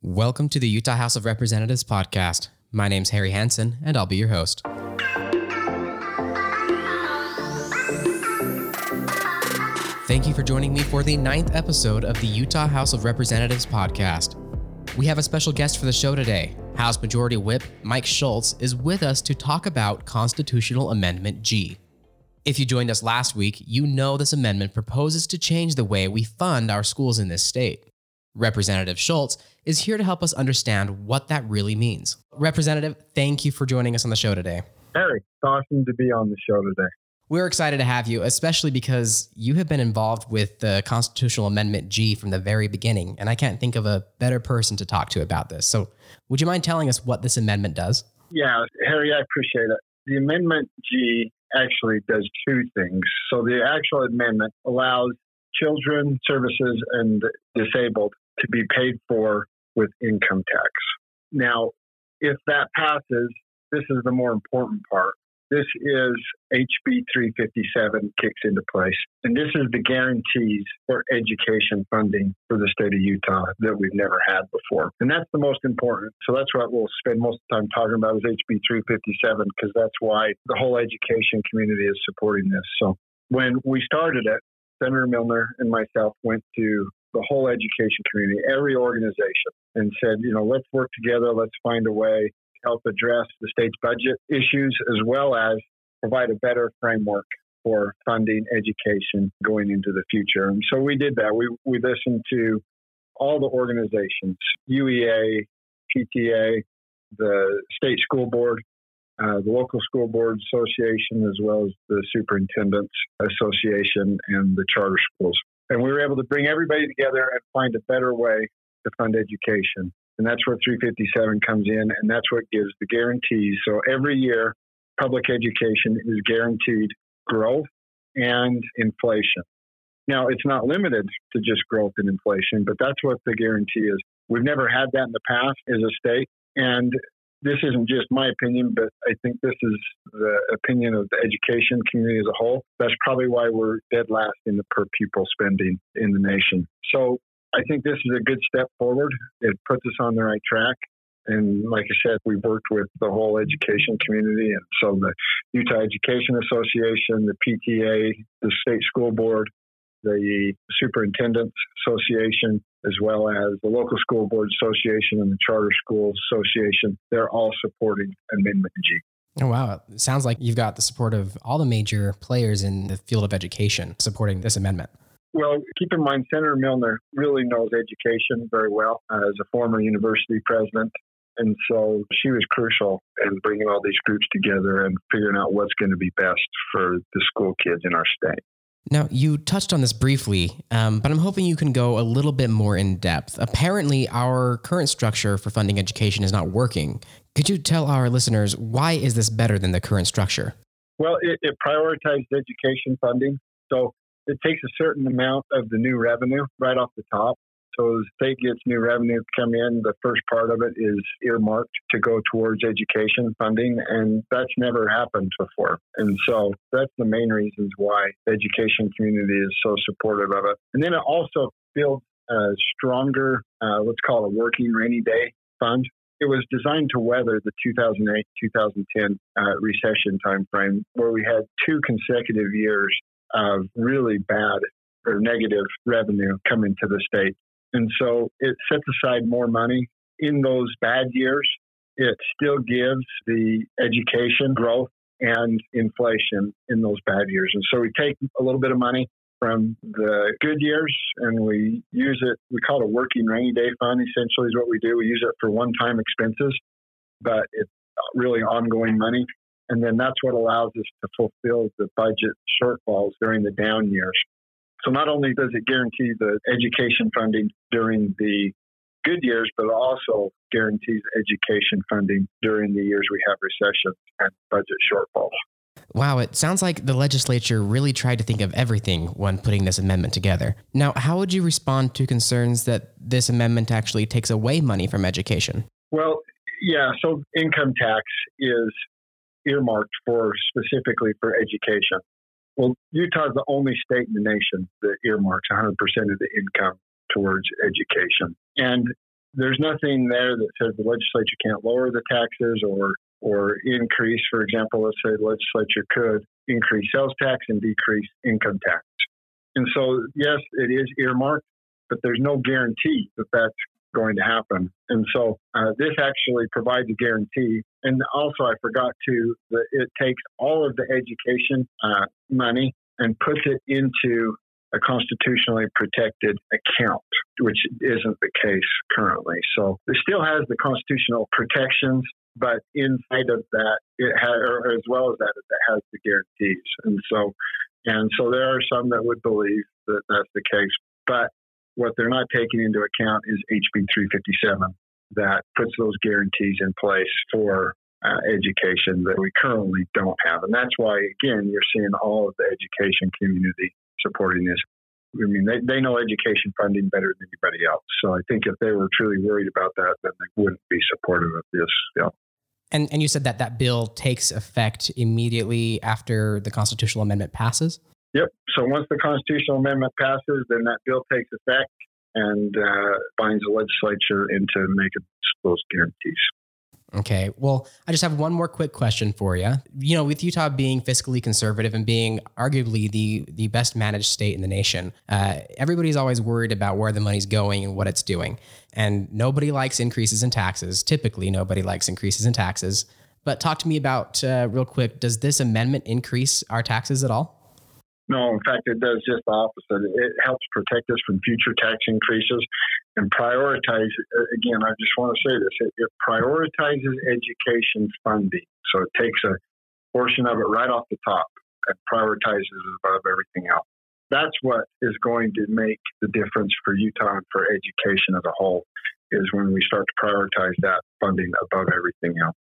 Welcome to the Utah House of Representatives podcast. My name's Harry Hansen, and I'll be your host. Thank you for joining me for the ninth episode of the Utah House of Representatives podcast. We have a special guest for the show today. House Majority Whip Mike Schultz is with us to talk about Constitutional Amendment G. If you joined us last week, you know this amendment proposes to change the way we fund our schools in this state. Representative Schultz is here to help us understand what that really means. Representative, thank you for joining us on the show today. Harry, it's awesome to be on the show today. We're excited to have you, especially because you have been involved with the Constitutional Amendment G from the very beginning, and I can't think of a better person to talk to about this. So, would you mind telling us what this amendment does? Yeah, Harry, I appreciate it. The Amendment G actually does two things. So, the actual amendment allows children, services, and disabled to be paid for with income tax. Now, if that passes, this is the more important part. This is HB 357 kicks into place. And this is the guarantees for education funding for the state of Utah that we've never had before. And that's the most important. So that's what we'll spend most of the time talking about is HB 357 because that's why the whole education community is supporting this. So when we started it, Senator Millner and myself went to the whole education community, every organization, and said, you know, let's work together, let's find a way to help address the state's budget issues as well as provide a better framework for funding education going into the future. And so we did that. We, we listened to all the organizations, UEA, PTA, the state school board, uh, the local school board association, as well as the superintendents association and the charter schools. And we were able to bring everybody together and find a better way to fund education. And that's where 357 comes in, and that's what gives the guarantees. So every year, public education is guaranteed growth and inflation. Now, it's not limited to just growth and inflation, but that's what the guarantee is. We've never had that in the past as a state. And this isn't just my opinion, but I think this is the opinion of the education community as a whole. That's probably why we're dead last in the per pupil spending in the nation. So I think this is a good step forward. It puts us on the right track. And like I said, we've worked with the whole education community. And so the Utah Education Association, the PTA, the state school board, the Superintendents Association, as well as the local school board association and the charter school association. They're all supporting Amendment G. Oh, wow. It sounds like you've got the support of all the major players in the field of education supporting this amendment. Well, keep in mind, Senator Millner really knows education very well uh, as a former university president. And so she was crucial in bringing all these groups together and figuring out what's going to be best for the school kids in our state. Now, you touched on this briefly, um, but I'm hoping you can go a little bit more in depth. Apparently, our current structure for funding education is not working. Could you tell our listeners why is this better than the current structure? Well, it, it prioritized education funding. So it takes a certain amount of the new revenue right off the top so as state gets new revenue come in, the first part of it is earmarked to go towards education funding, and that's never happened before. And so that's the main reasons why the education community is so supportive of it. And then it also builds a stronger, uh, let's call it a working rainy day fund. It was designed to weather the 2008-2010 uh, recession timeframe, where we had two consecutive years of really bad or negative revenue coming to the state. And so it sets aside more money in those bad years. It still gives the education growth and inflation in those bad years. And so we take a little bit of money from the good years and we use it, we call it a working rainy day fund, essentially, is what we do. We use it for one time expenses, but it's really ongoing money. And then that's what allows us to fulfill the budget shortfalls during the down years. So not only does it guarantee the education funding during the good years, but also guarantees education funding during the years we have recession and budget shortfalls. Wow, it sounds like the legislature really tried to think of everything when putting this amendment together. Now, how would you respond to concerns that this amendment actually takes away money from education? Well, yeah, so income tax is earmarked for specifically for education. Well, Utah is the only state in the nation that earmarks 100% of the income towards education. And there's nothing there that says the legislature can't lower the taxes or or increase. For example, let's say the legislature could increase sales tax and decrease income tax. And so, yes, it is earmarked, but there's no guarantee that that's going to happen. And so, uh, this actually provides a guarantee. And also, I forgot to, that it takes all of the education uh, money and puts it into a constitutionally protected account, which isn't the case currently. So it still has the constitutional protections, but inside of that, it has, or as well as that, it has the guarantees. And so, and so there are some that would believe that that's the case, but what they're not taking into account is HB 357 that puts those guarantees in place for uh, education that we currently don't have. And that's why, again, you're seeing all of the education community supporting this. I mean, they, they know education funding better than anybody else. So I think if they were truly worried about that, then they wouldn't be supportive of this. Yeah. And, and you said that that bill takes effect immediately after the constitutional amendment passes? Yep. So once the constitutional amendment passes, then that bill takes effect and uh, binds the legislature into making those guarantees. Okay. Well, I just have one more quick question for you. You know, with Utah being fiscally conservative and being arguably the the best managed state in the nation, uh, everybody's always worried about where the money's going and what it's doing. And nobody likes increases in taxes. Typically, nobody likes increases in taxes. But talk to me about uh, real quick. Does this amendment increase our taxes at all? No, in fact, it does just the opposite. It helps protect us from future tax increases and prioritize. Uh, again, I just want to say this: it, it prioritizes education funding, so it takes a portion of it right off the top and prioritizes it above everything else. That's what is going to make the difference for Utah and for education as a whole. Is when we start to prioritize that funding above everything else.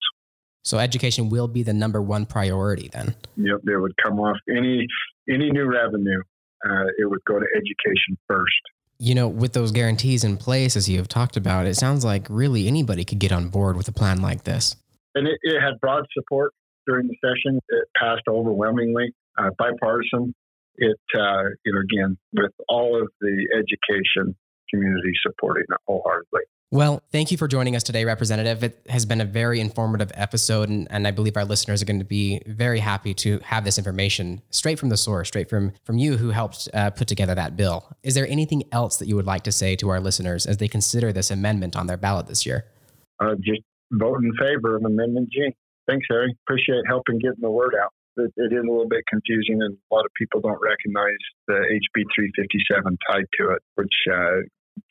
So education will be the number one priority then. Yep, it would come off any any new revenue. Uh, it would go to education first. You know, with those guarantees in place, as you have talked about, it sounds like really anybody could get on board with a plan like this. And it, it had broad support during the session. It passed overwhelmingly, uh, bipartisan. It, uh, you know, again, with all of the education community supporting it wholeheartedly. Well, thank you for joining us today, Representative. It has been a very informative episode, and, and I believe our listeners are going to be very happy to have this information straight from the source, straight from, from you who helped uh, put together that bill. Is there anything else that you would like to say to our listeners as they consider this amendment on their ballot this year? Uh, just vote in favor of Amendment G. Thanks, Harry. Appreciate helping getting the word out. It, it is a little bit confusing, and a lot of people don't recognize the HB 357 tied to it, which uh,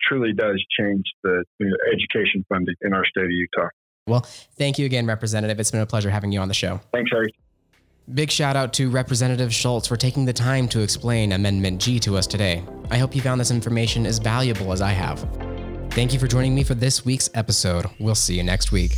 truly does change the you know, education funding in our state of Utah. Well, thank you again, Representative. It's been a pleasure having you on the show. Thanks, Harry. Big shout out to Representative Schultz for taking the time to explain Amendment G to us today. I hope you found this information as valuable as I have. Thank you for joining me for this week's episode. We'll see you next week.